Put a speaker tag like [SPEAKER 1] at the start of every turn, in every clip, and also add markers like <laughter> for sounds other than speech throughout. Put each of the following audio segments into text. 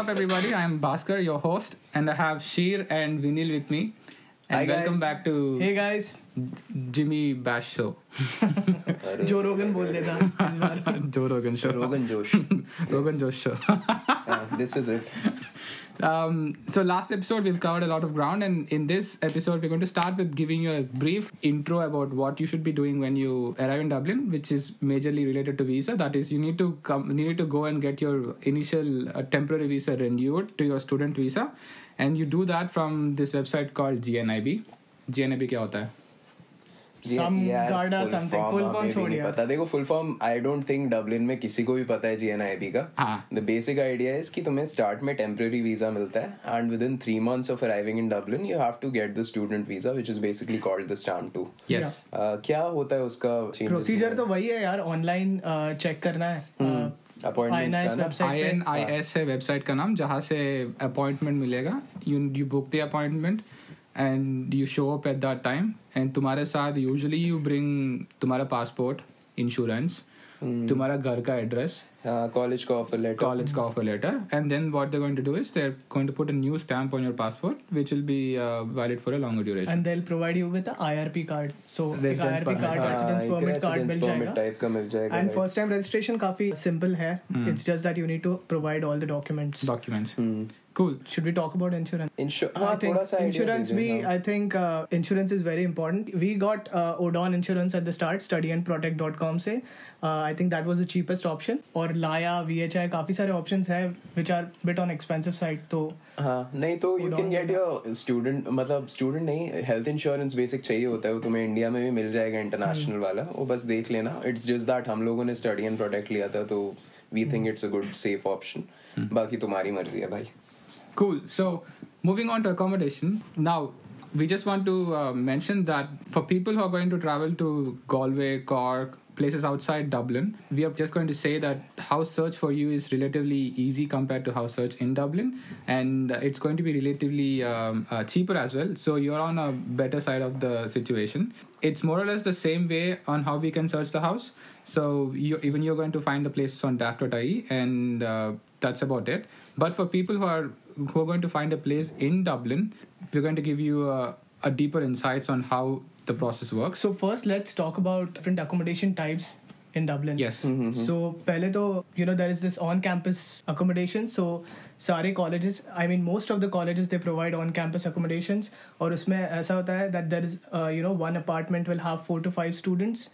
[SPEAKER 1] up, everybody? I'm Bhaskar, your host, and I have Sheer and Vinil with me. And
[SPEAKER 2] Hi,
[SPEAKER 1] welcome
[SPEAKER 2] guys.
[SPEAKER 1] back to
[SPEAKER 3] Hey guys,
[SPEAKER 1] Jimmy Bash Show.
[SPEAKER 3] Joe Rogan बोल देता इस बार
[SPEAKER 1] Joe Rogan Show. <laughs>
[SPEAKER 2] Rogan Josh. <laughs>
[SPEAKER 1] Rogan Josh Show. <laughs>
[SPEAKER 2] Ah, this is it.
[SPEAKER 1] um, so last episode we've covered a lot of ground, and in this episode we're going to start with giving you a brief intro about what you should be doing when you arrive in Dublin, which is majorly related to visa. That is, you need to come, you need to go and get your initial uh, temporary visa renewed to your student visa, and you do that from this website called GNIB. GNIB क्या होता है?
[SPEAKER 3] Some Garda
[SPEAKER 2] full
[SPEAKER 3] something.
[SPEAKER 2] form
[SPEAKER 3] Full
[SPEAKER 2] हमें
[SPEAKER 3] form
[SPEAKER 2] भी
[SPEAKER 3] छोड़
[SPEAKER 2] नहीं
[SPEAKER 3] यार।
[SPEAKER 2] पता देखो full form I don't think Dublin में किसी को भी पता है जीएनआईबी का
[SPEAKER 1] हाँ।
[SPEAKER 2] द बेसिक आइडिया इज़ कि तुम्हें स्टार्ट में टेम्पररी वीज़ा मिलता है and within three months of arriving in Dublin you have to get the student visa which is basically called the stamp
[SPEAKER 1] two
[SPEAKER 2] क्या होता है उसका
[SPEAKER 3] प्रोसीजर तो वही है यार ऑनलाइन चेक करना है
[SPEAKER 1] है वेबसाइट का नाम जहाँ से अपॉइंटमेंट मिलेगा। You you book the appointment and you show up at that time and तुम्हारे साथ यूजली यू ब्रिंग तुम्हारा पासपोर्ट इंश्योरेंस तुम्हारा घर का address
[SPEAKER 2] हाँ कॉलेज का ऑफर लेटर
[SPEAKER 1] college का offer letter and then what they're going to do is they're going to put a new stamp on your passport which will be uh, valid for a longer duration
[SPEAKER 3] and they'll provide you with a IRP card so एक
[SPEAKER 1] Residence
[SPEAKER 3] IRP
[SPEAKER 1] permit.
[SPEAKER 3] card
[SPEAKER 1] हाँ,
[SPEAKER 3] residence
[SPEAKER 2] एक
[SPEAKER 3] permit card
[SPEAKER 2] residence
[SPEAKER 3] मिल
[SPEAKER 2] permit
[SPEAKER 3] जाएगा
[SPEAKER 2] type का मिल जाएगा
[SPEAKER 3] and
[SPEAKER 2] right?
[SPEAKER 3] first time registration काफी simple है it's just that you need to provide all the documents
[SPEAKER 1] documents
[SPEAKER 2] Hmm.
[SPEAKER 1] cool
[SPEAKER 3] should we talk about insurance
[SPEAKER 2] Insur-
[SPEAKER 3] I
[SPEAKER 2] हाँ,
[SPEAKER 3] think
[SPEAKER 2] थोड़ा सा idea
[SPEAKER 3] insurance
[SPEAKER 2] दीजिए,
[SPEAKER 3] भी
[SPEAKER 2] हाँ.
[SPEAKER 3] I think uh, insurance is very important. We got uh, Odon insurance at the start, studyandprotect.com से. Uh, I think that was the cheapest option. और Laya, VHI काफ़ी सारे options हैं which are bit on expensive side. तो
[SPEAKER 2] हाँ नहीं तो you
[SPEAKER 3] can
[SPEAKER 2] get your student मतलब स्टूडेंट नहीं हेल्थ इंश्योरेंस बेसिक चाहिए होता है वो तुम्हें इंडिया में भी मिल जाएगा इंटरनेशनल
[SPEAKER 3] Hmm.
[SPEAKER 2] वाला वो बस देख लेना इट्स जस्ट दैट हम लोगों ने स्टडी एंड प्रोटेक्ट लिया था तो we think
[SPEAKER 3] Hmm.
[SPEAKER 2] It's a good safe option बाकी तुम्हारी मर्ज़ी है भाई
[SPEAKER 1] Cool. So, moving on to accommodation. Now, we just want to uh, mention that for people who are going to travel to Galway, Cork, places outside Dublin, we are just going to say that house search for you is relatively easy compared to house search in Dublin, and it's going to be relatively um, uh, cheaper as well. So, you're on a better side of the situation. It's more or less the same way on how we can search the house. So, you, even you're going to find the places on daft.ie, and uh, that's about it. But for people who are who are going to find a place in Dublin, we're going to give you a, a deeper insights on how the process works.
[SPEAKER 3] so first let's talk about different accommodation types in Dublin.
[SPEAKER 1] Yes.
[SPEAKER 3] So पहले तो you know there is this on-campus accommodation. So सारे colleges, I mean most of the colleges they provide on-campus accommodations. और उसमें ऐसा होता है that there is uh, you know one apartment will have four to five students,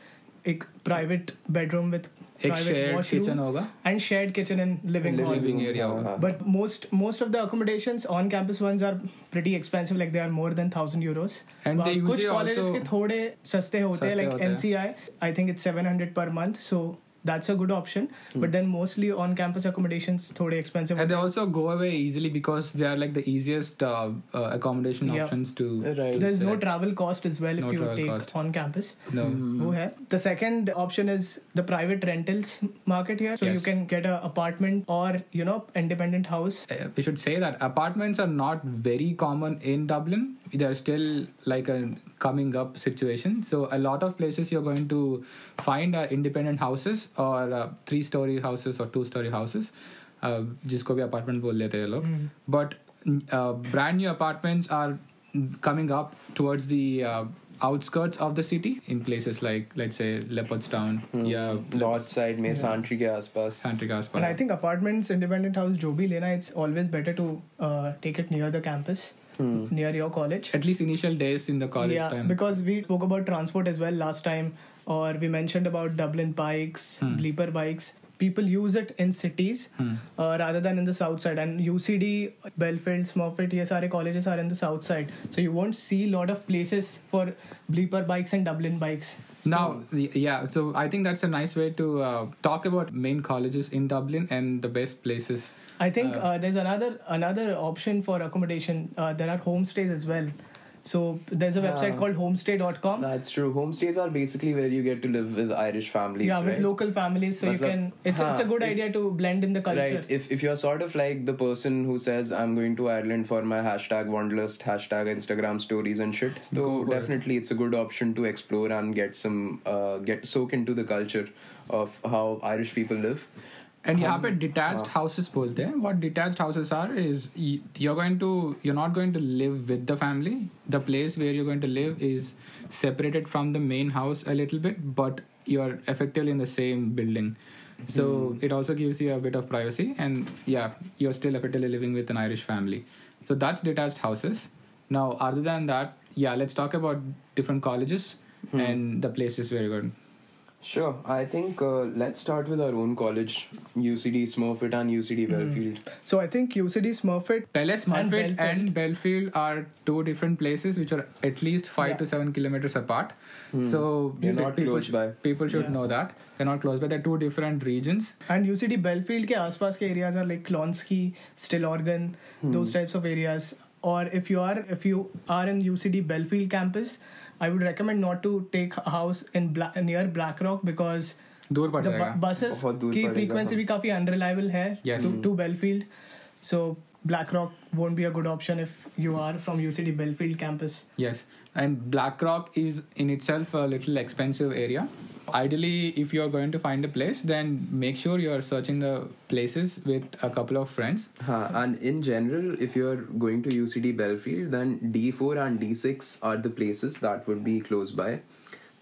[SPEAKER 3] एक private bedroom with
[SPEAKER 1] एक
[SPEAKER 3] shared
[SPEAKER 1] kitchen होगा।
[SPEAKER 3] And shared kitchen and living hall
[SPEAKER 1] living area होगा।
[SPEAKER 3] But most most of the accommodations on campus ones are pretty expensive like they are more than 1000 euros
[SPEAKER 1] and
[SPEAKER 3] कुछ
[SPEAKER 1] colleges
[SPEAKER 3] के थोड़े सस्ते होते हैं like NCI I think it's 700 per month so that's a good option
[SPEAKER 1] mm.
[SPEAKER 3] but then mostly on campus accommodations thode expensive
[SPEAKER 1] and they also go away easily because they are like the easiest uh, uh, accommodation
[SPEAKER 3] yeah.
[SPEAKER 1] options to,
[SPEAKER 2] right.
[SPEAKER 3] there's
[SPEAKER 1] select.
[SPEAKER 3] no travel cost as well
[SPEAKER 1] no
[SPEAKER 3] if you take on campus
[SPEAKER 1] no
[SPEAKER 3] mm-hmm. okay. the second option is the private rentals market here so
[SPEAKER 1] yes.
[SPEAKER 3] you can get an apartment or you know independent house
[SPEAKER 1] uh, we should say that apartments are not very common in dublin they're still like a coming up situation. So a lot of places you're going to find are independent houses or uh, three story houses or two story houses. Uh, जिसको भी apartment बोल लेते हैं लोग. But uh, brand new apartments are coming up towards the uh, outskirts of the city in places like let's say Leopardstown, yeah,
[SPEAKER 2] north side में Santry के आसपास
[SPEAKER 1] Santrikas.
[SPEAKER 3] And I think apartments, independent house, जो भी लेना, it's always better to uh, take it near the campus, hmm. near your college.
[SPEAKER 1] At least initial days in the college
[SPEAKER 3] yeah,
[SPEAKER 1] time.
[SPEAKER 3] Because we spoke about transport as well last time, or we mentioned about Dublin bikes, hmm. bleeper bikes. People use it in cities hmm. uh, rather than in the south side. And UCD, Belfield, Smurfit, ESRA colleges are in the south side. So you won't see a lot of places for bleeper bikes and Dublin bikes
[SPEAKER 1] now, yeah, so I think that's a nice way to uh, talk about main colleges in Dublin and the best places.
[SPEAKER 3] I think uh, there's another another option for accommodation. Uh, there are homestays as well. So there's a website called homestay.com.
[SPEAKER 2] That's true. Homestays are basically where you get to live with Irish families,
[SPEAKER 3] yeah, with local families, so you
[SPEAKER 2] Matlab-
[SPEAKER 3] can. It's it's a good idea to blend in the culture.
[SPEAKER 2] Right. If if you're sort of like the person who says I'm going to Ireland for my hashtag wanderlust, hashtag Instagram stories and shit, so
[SPEAKER 1] Go for it.
[SPEAKER 2] definitely it's a good option to explore and get some uh, get soak into the culture of how Irish people live
[SPEAKER 1] and यहाँ पे detached houses बोलते हैं what detached houses are is you're going to you're not going to live with the family the place where you're going to live is separated from the main house a little bit but you're effectively in the same building so it also gives you a bit of privacy and yeah you're still effectively living with an irish family so that's detached houses now other than that yeah let's talk about different colleges and the places where you're going
[SPEAKER 2] Sure. I think uh, let's start with our own college, UCD Smurfit and UCD hmm. Belfield. Mm.
[SPEAKER 3] So I think UCD Smurfit,
[SPEAKER 1] Pele Smurfit, and
[SPEAKER 3] Belfield.
[SPEAKER 1] and Belfield. are two different places which are at least five
[SPEAKER 3] yeah.
[SPEAKER 1] to seven kilometers apart. Mm. So
[SPEAKER 2] they're not
[SPEAKER 1] people,
[SPEAKER 2] close by.
[SPEAKER 1] People should
[SPEAKER 3] yeah.
[SPEAKER 1] know that they're not close by. They're two different regions.
[SPEAKER 3] And UCD Belfield के आसपास areas are like Clonskeagh, Stillorgan, mm. those types of areas. Or if you are if you are in UCD Belfield campus, I would recommend not to take a house in Bla- near Blackrock because
[SPEAKER 1] दूर पड़
[SPEAKER 3] the
[SPEAKER 1] जाएगा.
[SPEAKER 3] bu- buses
[SPEAKER 2] बहुत दूर
[SPEAKER 3] की
[SPEAKER 2] पड़ेगा,
[SPEAKER 3] frequency
[SPEAKER 2] हाँ.
[SPEAKER 3] भी काफी unreliable है
[SPEAKER 1] Yes.
[SPEAKER 3] to, to Belfield. So Blackrock won't be a good option if you are from UCD Belfield campus.
[SPEAKER 1] Yes, and BlackRock is in itself a little expensive area. Ideally, if you're going to find a place, then make sure you're searching the places with a couple of friends.
[SPEAKER 2] Huh, and in general, if you're going to UCD Belfield, then D4 and D6 are the places that would be close by.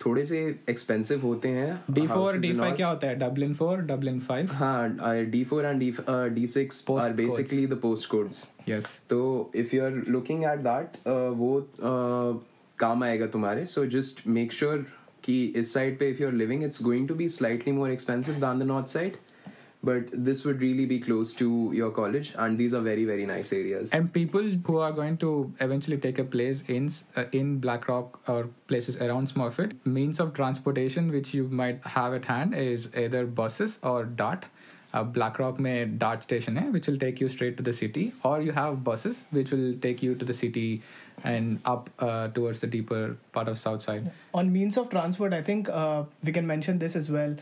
[SPEAKER 2] थोड़े से expensive होते हैं
[SPEAKER 1] D4,
[SPEAKER 2] houses and
[SPEAKER 1] D5
[SPEAKER 2] all.
[SPEAKER 1] क्या होता है? Dublin 4, Dublin 5.
[SPEAKER 2] हाँ D4 and D, uh, D6 are
[SPEAKER 1] Postcodes.
[SPEAKER 2] basically the postcodes.
[SPEAKER 1] Yes.
[SPEAKER 2] तो if you are looking at that uh, वो uh, काम आएगा तुम्हारे so just make sure कि इस side पे if you're living it's going to be slightly more expensive than the north side but this would really be close to your college and these are very very nice areas
[SPEAKER 1] And people who are going to eventually take a place in uh, in BlackRock or places around Smurfit, means of transportation which you might have at hand is either buses or DART. Uh, BlackRock में DART station है, which will take you straight to the city, or you have buses which will take you to the city and up uh, towards the deeper part of south side.
[SPEAKER 3] On means of transport, I think uh, we can mention this as well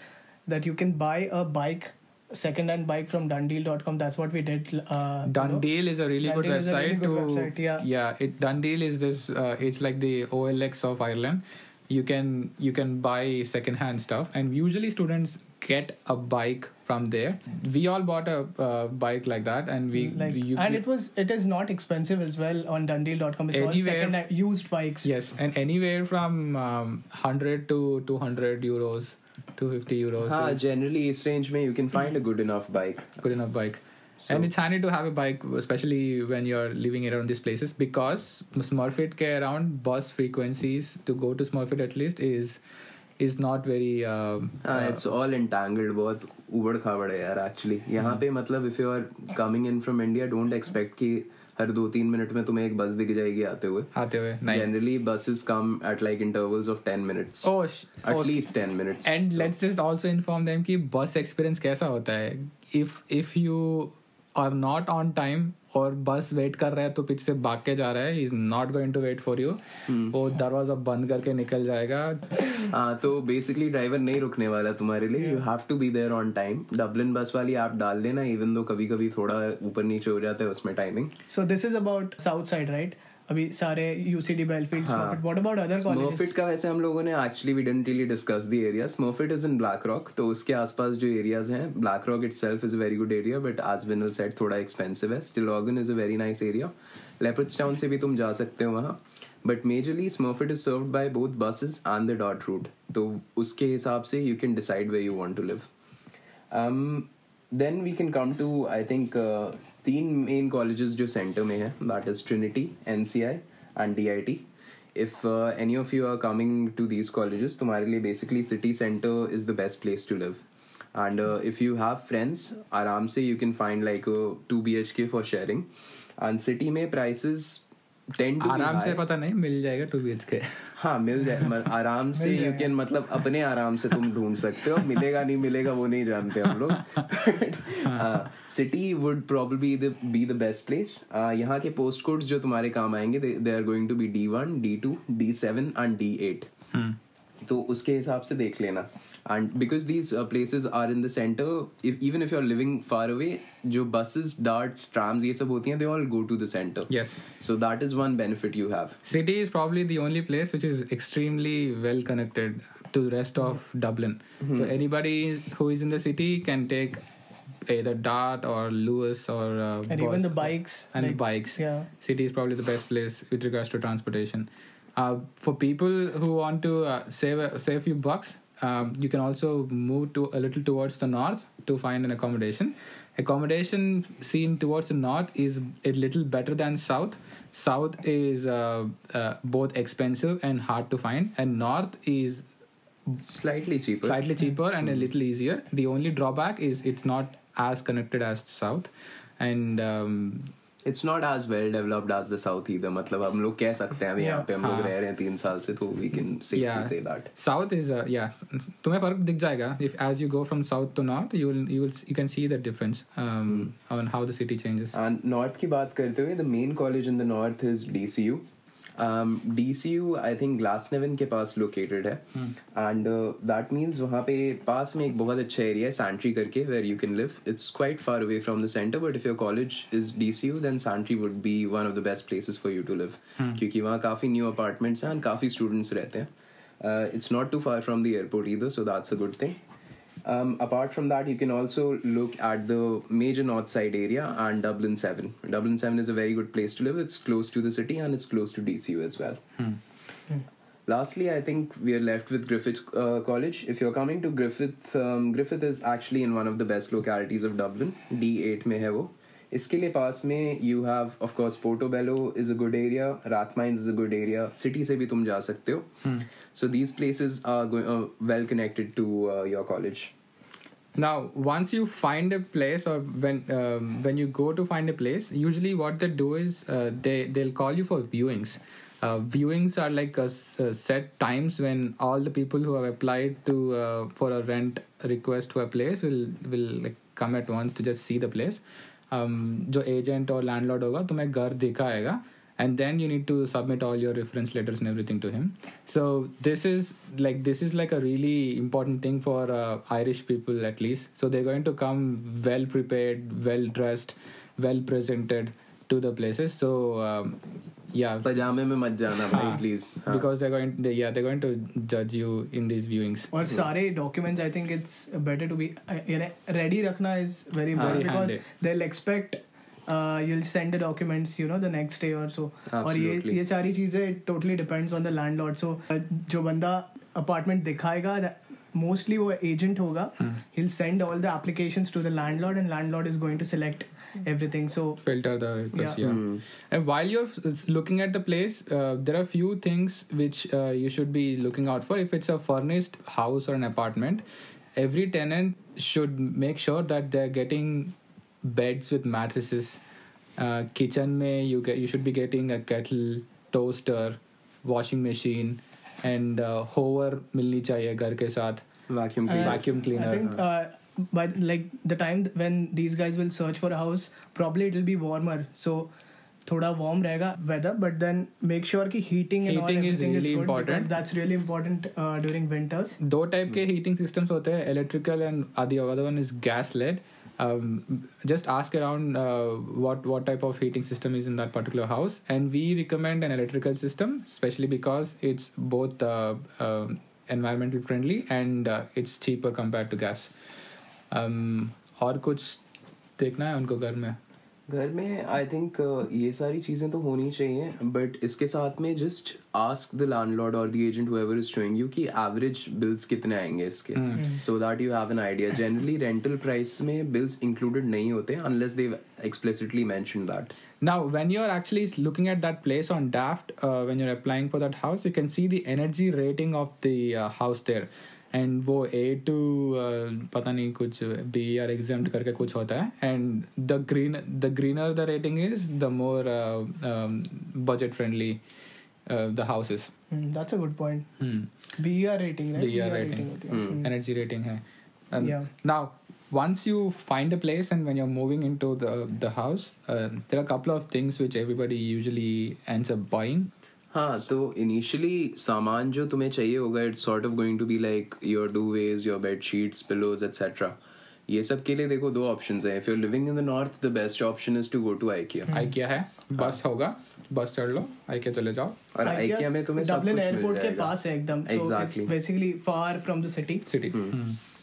[SPEAKER 3] that you can buy a bike, second-hand bike from DoneDeal.com. That's what we did. Uh, you know.
[SPEAKER 1] DoneDeal is a really good
[SPEAKER 3] DoneDeal a
[SPEAKER 1] website
[SPEAKER 3] really good
[SPEAKER 1] to
[SPEAKER 3] website, yeah.
[SPEAKER 1] it DoneDeal is this uh, it's like the OLX of Ireland you can you can buy second hand stuff and usually students get a bike from there. We all bought a uh, bike like that, and we,
[SPEAKER 3] like, and it was it is not expensive as well on DoneDeal.com. It's
[SPEAKER 1] anywhere, all
[SPEAKER 3] second used bikes.
[SPEAKER 1] Yes, and anywhere from um, hundred to two hundred euros, two fifty euros.
[SPEAKER 2] Ah,
[SPEAKER 1] is,
[SPEAKER 2] generally, East Range you can find a good enough bike.
[SPEAKER 1] Good enough bike.
[SPEAKER 2] So.
[SPEAKER 1] And it's handy to have a bike, especially when you're living around these places, because Smurfit ke around bus frequencies to go to Smurfit at least is is not very
[SPEAKER 2] it's all entangled बहुत उबड़ खाबड़ है यार actually यहाँ पे मतलब if you are coming in from India don't expect कि हर दो तीन मिनट में तुम्हें एक बस दिख जाएगी आते हुए.
[SPEAKER 1] आते हुए
[SPEAKER 2] generally buses come at like intervals of ten minutes at least ten minutes
[SPEAKER 1] and let's just also inform them कि बस एक्सपीरियंस कैसा होता है? If if you are not on time और बस वेट कर रहा है तो पीछे से भाग के जा रहा है। Is not going to wait for you वो दरवाज़ा बंद करके निकल जाएगा। <laughs>
[SPEAKER 2] हाँ तो बेसिकली ड्राइवर नहीं रुकने वाला तुम्हारे लिए। You have to be there on time Dublin bus वाली आप डाल लेना इवन दो कभी कभी थोड़ा ऊपर नीचे हो जाता है उसमें timing
[SPEAKER 3] so this is about south side right? अभी सारे UCD Belfield,
[SPEAKER 2] हाँ.
[SPEAKER 3] Smurfit. What about other
[SPEAKER 2] Smurfit
[SPEAKER 3] colleges?
[SPEAKER 2] का वैसे हम लोगों ने actually we didn't really discuss the area Smurfit is in Blackrock तो उसके आसपास जो एरियाज़ हैं Blackrock itself is a very good area but आज विनल सेट थोड़ा एक्सपेंसिव है Stillorgan is a very nice area Leopardstown से भी तुम जा सकते हो वहाँ but majorly Smurfit is served by both buses and the dot route तो उसके हिसाब से you can decide way you want to live um, then we can come to I think uh, तीन मेन कॉलेजेस जो centre में है that is Trinity N C I and D I T if any of you are coming to these colleges तुम्हारे लिए basically city centre is the best place to live and if you have friends आराम से you can find like two B H K for sharing and city में prices
[SPEAKER 1] आराम से पता नहीं मिल जाएगा टू बी के।
[SPEAKER 2] हाँ मिल जाए <laughs> आराम से यू कैन मतलब अपने आराम से तुम ढूंढ सकते हो मिलेगा नहीं मिलेगा वो नहीं जानते हम लोग। City would probably be the best place यहाँ के पोस्ट कोड्स जो तुम्हारे काम आएँगे they are going to be D one D two D seven and D eight तो उसके हिसाब से देख लेना। and because these uh, places are in the center if, even if you're living far away jo buses darts trams ye sab hoti hain they all go to the center
[SPEAKER 1] yes
[SPEAKER 2] so that is one benefit you have
[SPEAKER 1] city is probably the only place which is extremely well connected to the rest of dublin mm-hmm. so anybody who is in the city can take either Dart or Luas or uh,
[SPEAKER 3] and even the bikes
[SPEAKER 1] and
[SPEAKER 3] like, the
[SPEAKER 1] bikes.
[SPEAKER 3] Yeah,
[SPEAKER 1] city is probably the best place with regards to transportation. Uh, for people who want to uh, save a, save a few bucks, um, you can also move to a little towards the north to find an accommodation. Accommodation seen towards the north is a little better than south. South is uh, uh, both expensive and hard to find, and north is
[SPEAKER 2] Slightly cheaper.
[SPEAKER 1] slightly cheaper and a little easier. The only drawback is it's not as connected as south, and um,
[SPEAKER 2] it's not as well developed as the south either मतलब हम लोग कह सकते हैं अभी यहाँ पे हम लोग रह रहे हैं तीन साल से तो we
[SPEAKER 1] can
[SPEAKER 2] say say
[SPEAKER 1] that south is या तुम्हें फ़र्क दिख जाएगा। If as you go from south to north you will you will you can see the difference on how the city changes
[SPEAKER 2] and north की बात करते हुए the main college in the north is DCU D C U I think Glasnevin के पास located है. And that means वहाँ पे पास में एक बहुत अच्छा एरिया है सैंट्री करके where you can live it's quite far away from the centre but if your college is D C U then Santry would be one of the best places for you to live क्योंकि वहाँ काफ़ी new apartments हैं and काफ़ी students रहते हैं. It's not too far from the airport इधर so that's a good thing Um, apart from that, you can also look at the major north side area and Dublin 7. Dublin 7 is a very good place to live. It's close to the city and it's close to DCU as well. Hmm. Hmm. Lastly, I think we are left with Griffith uh, College. If you're coming to Griffith, um, Griffith is actually in one of the best localities of Dublin, D8 Mehevo. इसके लिए पास में you have of course Portobello is a good area, Rathmines is a good area. City से भी तुम जा सकते हो. So these places are going, uh, well connected to uh, your college.
[SPEAKER 1] Now, once you find a place, or when um, when you go to find a place, usually what they do is uh, they they'll call you for viewings. Uh, viewings are like a, s- uh, set times when all the people who have applied to uh, for a rent request for a place will will like come at once to just see the place. Um, जो agent or landlord होगा तुम्हें घर दिखाएगा and then you need to submit all your reference letters and everything to him so this is like this is like a really important thing for uh, irish people at least so they're going to come well prepared well dressed well presented to the places so um, yeah
[SPEAKER 2] पजामे में मत जाना भाई
[SPEAKER 1] हाँ,
[SPEAKER 2] please
[SPEAKER 1] because they're going they, yeah they're going to judge you in these viewings
[SPEAKER 3] और सारे documents I think it's better to be uh, you know, ready रखना is very important
[SPEAKER 1] Very
[SPEAKER 3] because
[SPEAKER 1] handy.
[SPEAKER 3] they'll expect uh, you'll send the documents you know the next day or so और ये
[SPEAKER 2] Absolutely.
[SPEAKER 3] ये सारी चीज़ें totally depends on the landlord so uh, जो बंदा apartment दिखाएगा mostly वो agent होगा he'll send all the applications to the landlord and landlord is going to select everything so
[SPEAKER 1] filter the request
[SPEAKER 3] Yeah.
[SPEAKER 1] yeah, and while you're s- looking at the place uh, there are few things which uh, you should be looking out for if it's a furnished house or an apartment every tenant should make sure that they're getting beds with mattresses uh, kitchen में you get you should be getting a kettle toaster washing machine and uh, hover मिलनी चाहिए घर के साथ
[SPEAKER 2] vacuum
[SPEAKER 3] Uh,
[SPEAKER 1] vacuum cleaner
[SPEAKER 3] I think uh, by like the time when these guys will search for a house, probably it will be warmer. So थोड़ा warm रहेगा weather, but then make sure कि heating and all
[SPEAKER 1] Heating is
[SPEAKER 3] everything is,
[SPEAKER 1] really
[SPEAKER 3] good
[SPEAKER 1] important.
[SPEAKER 3] because that's really important uh, during winters.
[SPEAKER 1] दो type के heating systems होते हैं electrical and the other one is gas led um, just ask around uh, what what type of heating system is in that particular house and we recommend an electrical system especially because it's both uh, uh, environmental friendly and uh, it's cheaper compared to gas Um, और कुछ देखना है उनको घर में?
[SPEAKER 2] घर में I think uh, ये सारी चीज़ें तो होनी चाहिए बट इसके साथ में जस्ट आस्क द लैंडलॉर्ड और the agent whoever is showing you कि एवरेज बिल्स कितने आएँगे इसके। So that you have an idea generally rental price में बिल्स इंक्लूडेड नहीं होते unless they explicitly mention that
[SPEAKER 1] Now, when you're actually looking at that place on Daft, uh, when you're applying for that house, you can see the energy rating of the uh, house there. And वो A to uh, पता नहीं कुछ B or exempt करके कुछ होता है and the green the greener the rating is the more uh, um, budget friendly uh, the house is
[SPEAKER 3] Hmm, that's a good point.
[SPEAKER 1] hmm.
[SPEAKER 3] BER rating, right?
[SPEAKER 1] BER rating.
[SPEAKER 3] होती है. Hmm.
[SPEAKER 1] energy rating है Um,
[SPEAKER 3] Yeah.
[SPEAKER 1] now once you find a place and when you're moving into the the house uh, there are a couple of things which everybody usually ends up buying
[SPEAKER 2] हाँ तो initially सामान जो तुम्हें चाहिए होगा it's sort of going to be like your duvets your bed sheets pillows etcetera ये सब के लिए देखो दो ऑप्शन हैं। If you living in the north the best option is to go to IKEA
[SPEAKER 1] IKEA है। बस होगा। बस चढ़ लो। आइकिया चले जाओ।
[SPEAKER 2] और
[SPEAKER 3] IKEA
[SPEAKER 2] आइकिया में तुम्हें कुछ मिल
[SPEAKER 3] के पास है एकदम। It's basically far from the city.
[SPEAKER 1] City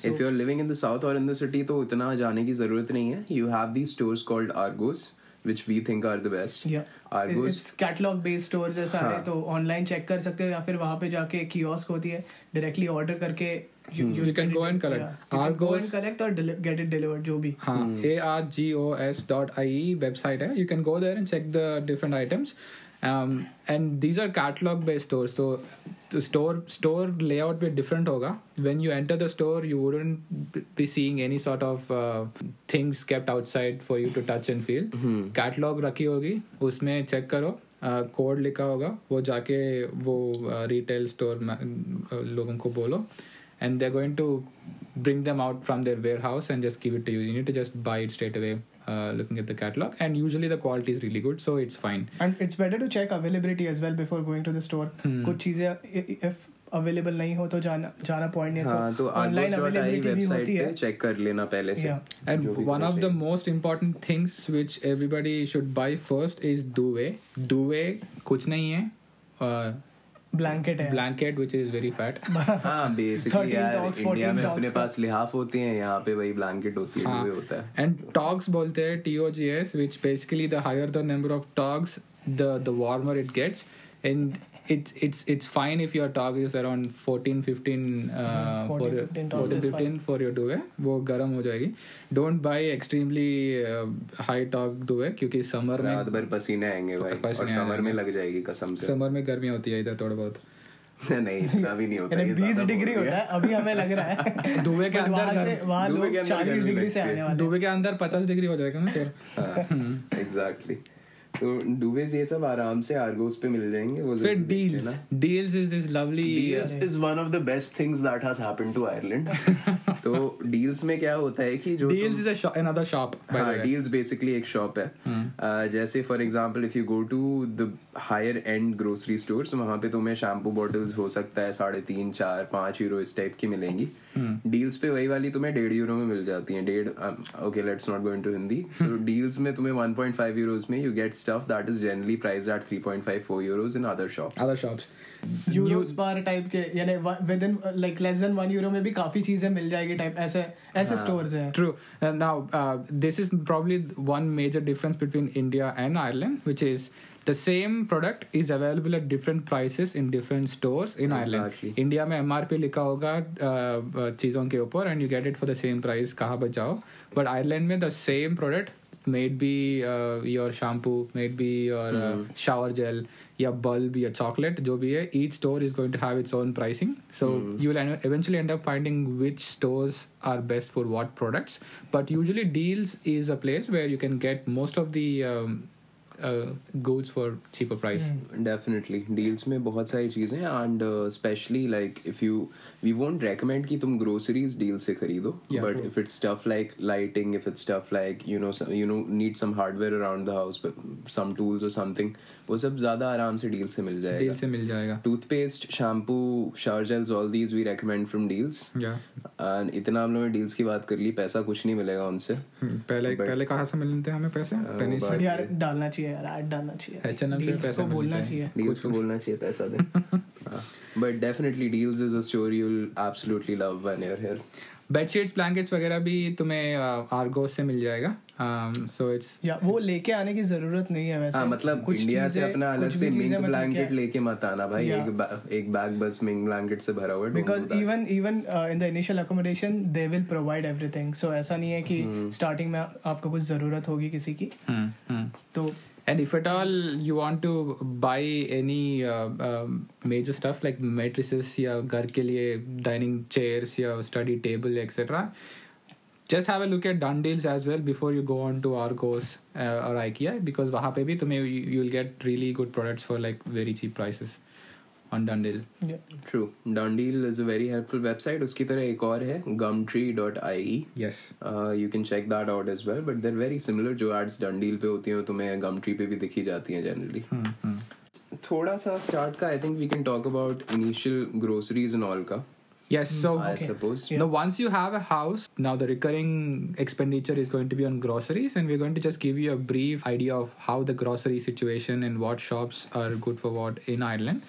[SPEAKER 2] if you're living in the south or in the city तो उतना जाने की ज़रूरत नहीं है। You have these stores called argos. Which we think are the best Argos
[SPEAKER 3] catalogue based stores ऐसा है तो ऑनलाइन चेक कर सकते हैं या फिर वहाँ पे जाके कियोस्क होती है डायरेक्टली ऑर्डर करके you
[SPEAKER 1] can go and collect Argos
[SPEAKER 3] collect और गेट इट डिलीवर्ड जो भी।
[SPEAKER 1] हाँ A R G O S dot I website है। You can go there and check the different items um, and these are catalog based stores so the store store layout will be different hoga when you enter the store you wouldn't be seeing any sort of uh, things kept outside for you to touch and feel mm-hmm. catalog rakhi hogi usme check karo code uh, लिखा होगा वो जाके वो retail uh, store लोगों को बोलो and they're going to bring them out from their warehouse and just give it to you. You need to just buy it straight away. Uh, looking at the catalog, and usually the quality is really good, so it's fine.
[SPEAKER 3] and it's better to check availability as well before going to the store
[SPEAKER 1] Hmm.
[SPEAKER 3] कुछ चीजें if available नहीं हो तो जाना जाना point नहीं
[SPEAKER 2] हाँ तो
[SPEAKER 3] ऑनलाइन
[SPEAKER 2] argos.ai
[SPEAKER 3] अवेलेबिलिटी भी
[SPEAKER 2] वेबसाइट
[SPEAKER 3] होती
[SPEAKER 2] पे
[SPEAKER 3] है
[SPEAKER 2] चेक कर लेना पहले से
[SPEAKER 3] Yeah.
[SPEAKER 1] And
[SPEAKER 2] जो भी
[SPEAKER 1] one
[SPEAKER 2] तुम्हें
[SPEAKER 1] of the
[SPEAKER 2] चाहिए।
[SPEAKER 1] most important things which everybody should buy first is duvet. Duvet कुछ नहीं है.
[SPEAKER 3] ब्लैंकेट है।
[SPEAKER 1] Blanket which is very fat
[SPEAKER 2] हाँ, हाँ
[SPEAKER 3] बेसिकली
[SPEAKER 2] यार इंडिया में अपने पास लिहाफ होते हैं यहाँ पे वही ब्लैंकेट होती है
[SPEAKER 1] हाँ,
[SPEAKER 2] होता है।
[SPEAKER 1] एंड टॉग्स बोलते हैं T O G S which basically the higher the number of togs the the warmer it gets and it's it's it's fine if your tog is around 14 15 uh,
[SPEAKER 3] 14,
[SPEAKER 1] for
[SPEAKER 3] 15 togs
[SPEAKER 1] 14
[SPEAKER 3] is
[SPEAKER 1] 15 for your duvet वो गर्म हो जाएगी। Don't buy extremely high tog duvet क्योंकि summer
[SPEAKER 2] रात
[SPEAKER 1] में
[SPEAKER 2] भर पसीने आएँगे भाई
[SPEAKER 1] पसीने
[SPEAKER 2] और समर। में लग जाएगी कसम से।
[SPEAKER 1] समर में गर्मी होती है इधर थोड़ा बहुत। <laughs>
[SPEAKER 2] नहीं इतना भी नहीं होता ये
[SPEAKER 3] बीस डिग्री होता। है। अभी हमें लग रहा है। <laughs>
[SPEAKER 1] दुबई के अंदर
[SPEAKER 2] दुबई के अंदर गर्मी
[SPEAKER 3] डिग्री से
[SPEAKER 2] लगती
[SPEAKER 3] आने
[SPEAKER 2] है।
[SPEAKER 3] वाले
[SPEAKER 1] के अंदर 50 डिग्री हो जाएगा ना फिर।
[SPEAKER 2] हाँ <laughs> एग्जैक्टली तो डुवेज ये सब आराम से आर्गोस पे मिल जाएँगे वो
[SPEAKER 1] फिर
[SPEAKER 2] Deals
[SPEAKER 1] Deals is this lovely
[SPEAKER 2] Deals is one of the best things that has happened to Ireland. <laughs> तो डील्स में क्या होता है कि जो
[SPEAKER 1] Deals is another
[SPEAKER 2] shop
[SPEAKER 1] by the
[SPEAKER 2] Deals basically एक शॉप है। Uh, जैसे for example if you go to the higher and grocery stores वहाँ पे तुम्हें शैम्पू बॉटल्स हो सकता है साढ़े तीन चार पाँच यूरो इस टाइप की मिलेंगी। डील्स पे वही वाली तुम्हें डेढ़ यूरो में मिल जाती है। डेढ़ okay let's not go into Hindi so Deals में तुम्हें 1.5 यूरोस में you get stuff that is generally price at 3.5 4 euros in other shops
[SPEAKER 1] other shops
[SPEAKER 3] euros पर टाइप के यानी within like less than one euro में भी काफ़ी चीज़ें मिल जाएगी टाइप ऐसे ऐसे स्टोर्स हैं
[SPEAKER 1] True. Uh, now, uh, this is probably one major difference between India and Ireland, which is the same product is available at different prices in different stores in exactly. Ireland.
[SPEAKER 2] Exactly.
[SPEAKER 1] India में MRP लिखा होगा uh, uh, चीज़ों के ऊपर and you get it for the same price कहाँ जाओ but Ireland में the same product may it be uh, your shampoo may it be your uh, shower gel या bulb या chocolate जो भी है each store is going to have its own pricing so you will en- eventually end up finding which stores are best for what products but usually deals is a place where you can get most of the um, uh, goods for cheaper price
[SPEAKER 2] definitely deals में बहुत सारी चीजें and specially like if you we won't recommend कि तुम groceries deal से खरीदो
[SPEAKER 1] but
[SPEAKER 2] if it's stuff like lighting if it's stuff like you know you know need some hardware around the house some tools और something वो सब ज़्यादा आराम से डील से मिल जाएगा।
[SPEAKER 1] डील से मिल जाएगा।
[SPEAKER 2] Toothpaste shampoo shower gels all these we recommend from Deals
[SPEAKER 1] या
[SPEAKER 2] एंड इतना हम लोगों ने डील्स की बात कर ली पैसा कुछ नहीं मिलेगा उनसे।
[SPEAKER 1] पहले
[SPEAKER 2] But-
[SPEAKER 1] पहले कहाँ से मिलते हैं हमें पैसे? पेनी से
[SPEAKER 3] यार डालना चाहिए यार ऐड डालना चाहिए।
[SPEAKER 1] H&M से पैसा
[SPEAKER 3] बोलना चाहिए।
[SPEAKER 2] डील्स को बोलना चाहिए पैसा दे। <laughs> But definitely Deals is a story you will absolutely love when you are here
[SPEAKER 1] bedsheets blankets वगैरह भी तुम्हें आर्गोस से मिल जाएगा सो इट्स
[SPEAKER 3] या वो लेके आने की ज़रूरत नहीं है वैसे
[SPEAKER 2] हाँ मतलब
[SPEAKER 3] कुछ
[SPEAKER 2] इंडिया से अपना अलग से
[SPEAKER 3] भी चीज़ें
[SPEAKER 2] मिंक
[SPEAKER 3] मत लेके
[SPEAKER 2] ब्लैंकेट। लेके मत आना भाई
[SPEAKER 3] Yeah.
[SPEAKER 2] एक बा, एक बैग बस मिंक ब्लैंकेट से भरा हुआ है because.
[SPEAKER 3] Even even in the initial accommodation they will provide everything so ऐसा नहीं है कि
[SPEAKER 2] Hmm.
[SPEAKER 3] स्टार्टिंग में आपको कुछ ज़रूरत होगी किसी की तो
[SPEAKER 1] And if at all you want to buy any uh, um, major stuff like mattresses या घर के लिए dining chairs या study table etc. Just have a look at Dundeals as well before you go on to Argos uh, or IKEA because वहाँ पे भी तुम्हें you will get really good products for like very cheap prices on DoneDeal. Yeah.
[SPEAKER 2] True. DoneDeal is a very helpful website. Uski tarah ek aur hai, gumtree.ie.
[SPEAKER 1] Yes.
[SPEAKER 2] Uh, you can check that out as well. But they're very similar. Jo ads DoneDeal pe hoti hain, tumhe Gumtree pe bhi dikhi jati hain generally. Hmm, hmm. Thoda sa start ka, I think we can talk about initial groceries and all ka.
[SPEAKER 1] Yes, so.
[SPEAKER 2] I suppose.
[SPEAKER 1] Now, once you have a house, now the recurring expenditure is going to be on groceries, and we're going to just give you a brief idea of how the grocery situation and what shops are good for what in Ireland.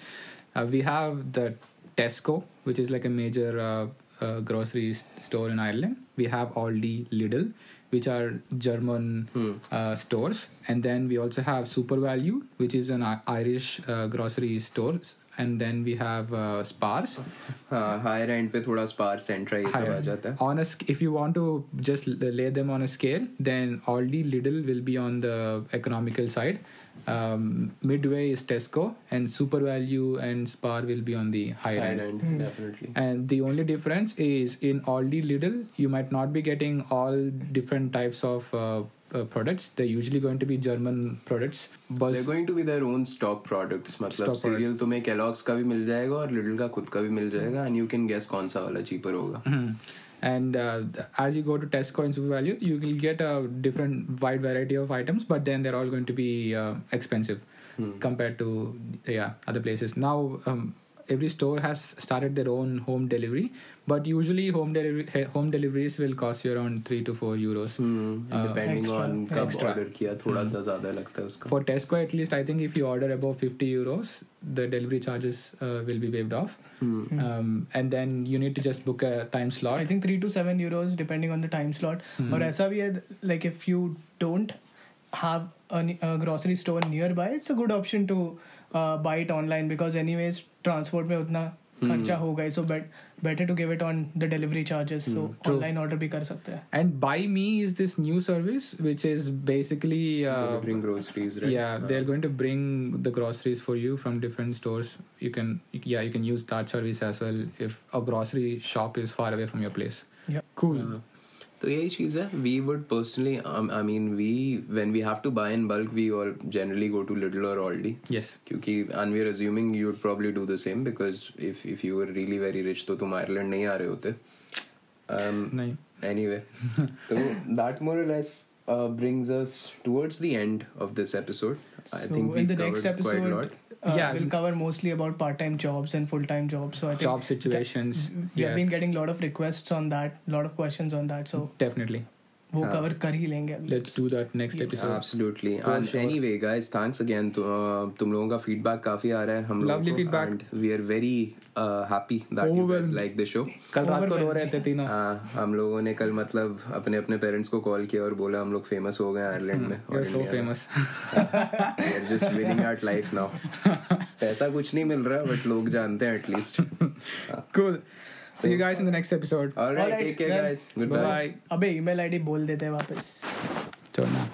[SPEAKER 1] Uh, we have the Tesco, which is like a major uh, uh, grocery store in Ireland. We have Aldi, Lidl, which are German hmm. Uh, stores, and then we also have SuperValu, which is an Irish uh, grocery store. And then we have uh, Spars.
[SPEAKER 2] Uh, higher end, with thoda Spars Centra ye
[SPEAKER 1] On a, if you want to just lay them on a scale, then Aldi, Lidl will be on the economical side um, midway is Tesco, and SuperValu and Spar will be on the higher
[SPEAKER 2] end.
[SPEAKER 1] end
[SPEAKER 2] mm. Definitely.
[SPEAKER 1] And the only difference is in Aldi Lidl, you might not be getting all different types of. Uh, uh, products they're usually going to be german products but
[SPEAKER 2] they're going to be their own stock products मतलब cereal. तुम्हें Kellogg's का भी मिल जाएगा और little का खुद का भी मिल जाएगा एंड यू कैन गेस कौन सा वाला चीपर होगा
[SPEAKER 1] and uh, as you go to Tesco and SuperValu, you will get a different wide variety of items, but then they're all going to be uh, expensive compared to yeah other places. Now um, every store has started their own home delivery but usually home delivery home deliveries will cost you around 3 to 4 euros.
[SPEAKER 2] Hmm, uh, depending
[SPEAKER 3] extra,
[SPEAKER 2] on kab
[SPEAKER 1] extra.
[SPEAKER 2] order kiya thoda hmm. sa zyada lagta hai
[SPEAKER 1] for tesco at least i think if you order above 50 euros the delivery charges uh, will be waived off. Hmm. Um, and then you need to just book a time slot.
[SPEAKER 3] I think 3 to 7 euros depending on the time slot. But or aisa bhi hai like if you don't have a, a grocery store nearby it's a good option to buy it online because anyways transport में उतना खर्चा होगा so bet, better to give it on the delivery charges so
[SPEAKER 1] true.
[SPEAKER 3] online order भी कर सकते हैं
[SPEAKER 1] And Buy Me is this new service which is basically uh,
[SPEAKER 2] delivering groceries right
[SPEAKER 1] yeah they're going to bring the groceries for you from different stores. You can yeah you can use that service as well if a grocery shop is far away from your place.
[SPEAKER 2] तो यही चीज़ है। We would personally I mean we when we have to buy in bulk we all generally go to Lidl और Aldi
[SPEAKER 1] yes
[SPEAKER 2] क्योंकि and we are assuming you would do the same because if if you are really very rich तो तुम Ireland नहीं आ रहे होते। Um,
[SPEAKER 1] नहीं। <laughs>
[SPEAKER 2] तो that more और less brings us towards the end of this episode.
[SPEAKER 3] So
[SPEAKER 2] i think
[SPEAKER 3] in the next episode, uh,
[SPEAKER 1] Yeah.
[SPEAKER 3] we'll cover mostly about part-time jobs and full-time jobs so I think
[SPEAKER 1] Job situations.
[SPEAKER 3] that- we have been getting a lot of requests on that a lot of questions on that so
[SPEAKER 1] Definitely.
[SPEAKER 3] वो
[SPEAKER 2] हाँ।
[SPEAKER 3] Cover कर ही लेंगे
[SPEAKER 1] let's do that next episode
[SPEAKER 2] absolutely and anyway guys thanks again तुम लोगों का feedback काफ़ी आ रहा है हम
[SPEAKER 1] lovely feedback
[SPEAKER 2] we are very happy that you guys like the show
[SPEAKER 1] कल रात को रो रहे थे तीनों।
[SPEAKER 2] हाँ हम लोगों ने कल मतलब अपने अपने पेरेंट्स को कॉल किया और बोला हम लोग फ़ेमस हो गए आयरलैंड में
[SPEAKER 1] और so famous
[SPEAKER 2] we are just winning our life now पैसा कुछ नहीं मिल रहा बट लोग जानते हैं at least
[SPEAKER 1] cool. See you guys in the next episode.
[SPEAKER 2] Alright
[SPEAKER 3] Alright,
[SPEAKER 2] take care
[SPEAKER 3] then.
[SPEAKER 2] Guys
[SPEAKER 1] Bye
[SPEAKER 2] good bye
[SPEAKER 1] bye.
[SPEAKER 3] अबे ईमेल आईडी बोल देते हैं वापस
[SPEAKER 1] छोड़ना